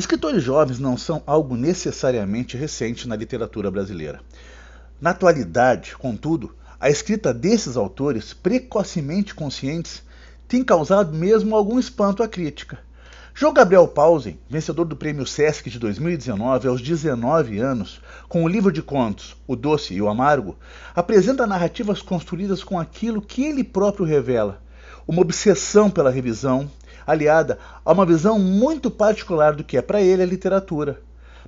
Escritores jovens não são algo necessariamente recente na literatura brasileira. Na atualidade, contudo, a escrita desses autores, precocemente conscientes, tem causado mesmo algum espanto à crítica. João Gabriel Pausen, vencedor do Prêmio Sesc de 2019 aos 19 anos, com o livro de contos O Doce e o Amargo, apresenta narrativas construídas com aquilo que ele próprio revela, uma obsessão pela revisão, aliada a uma visão muito particular do que é para ele a literatura.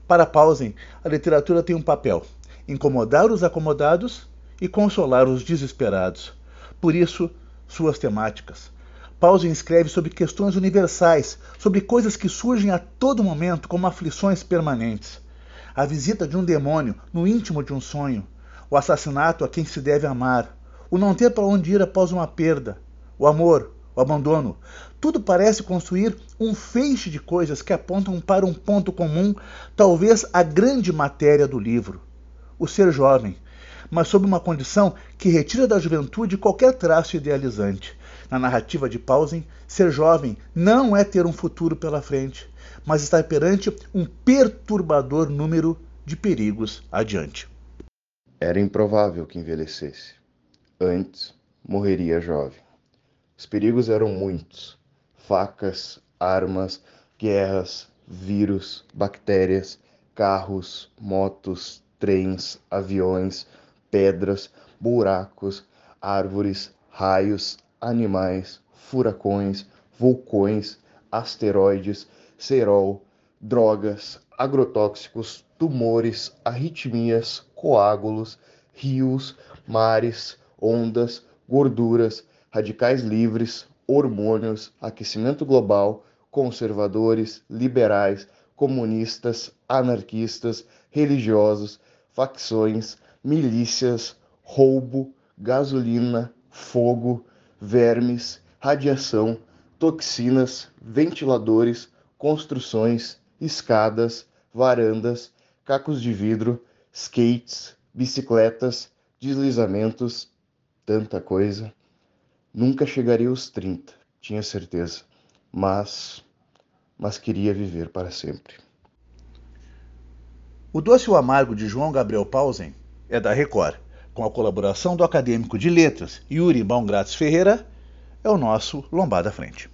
Para Pausen, a literatura tem um papel: incomodar os acomodados e consolar os desesperados. Por isso, suas temáticas. Pausen escreve sobre questões universais, sobre coisas que surgem a todo momento como aflições permanentes. A visita de um demônio no íntimo de um sonho, o assassinato a quem se deve amar, o não ter para onde ir após uma perda, o amor, o abandono. Tudo parece construir um feixe de coisas que apontam para um ponto comum, talvez a grande matéria do livro: o ser jovem, mas sob uma condição que retira da juventude qualquer traço idealizante. Na narrativa de Pausen, ser jovem não é ter um futuro pela frente, mas estar perante um perturbador número de perigos adiante. Era improvável que envelhecesse. Antes, morreria jovem. Os perigos eram muitos: facas, armas, guerras, vírus, bactérias, carros, motos, trens, aviões, pedras, buracos, árvores, raios, animais, furacões, vulcões, asteroides, cerol, drogas, agrotóxicos, tumores, arritmias, coágulos, rios, mares, ondas, gorduras, radicais livres, hormônios, aquecimento global, conservadores, liberais, comunistas, anarquistas, religiosos, facções, milícias, roubo, gasolina, fogo, vermes, radiação, toxinas, ventiladores, construções, escadas, varandas, cacos de vidro, skates, bicicletas, deslizamentos, tanta coisa. Nunca chegaria aos 30, tinha certeza, mas mas queria viver para sempre. O Doce o Amargo de João Gabriel Pausen é da Record, com a colaboração do acadêmico de letras Yuri Baumgratz Ferreira, é o nosso Lombada Frente.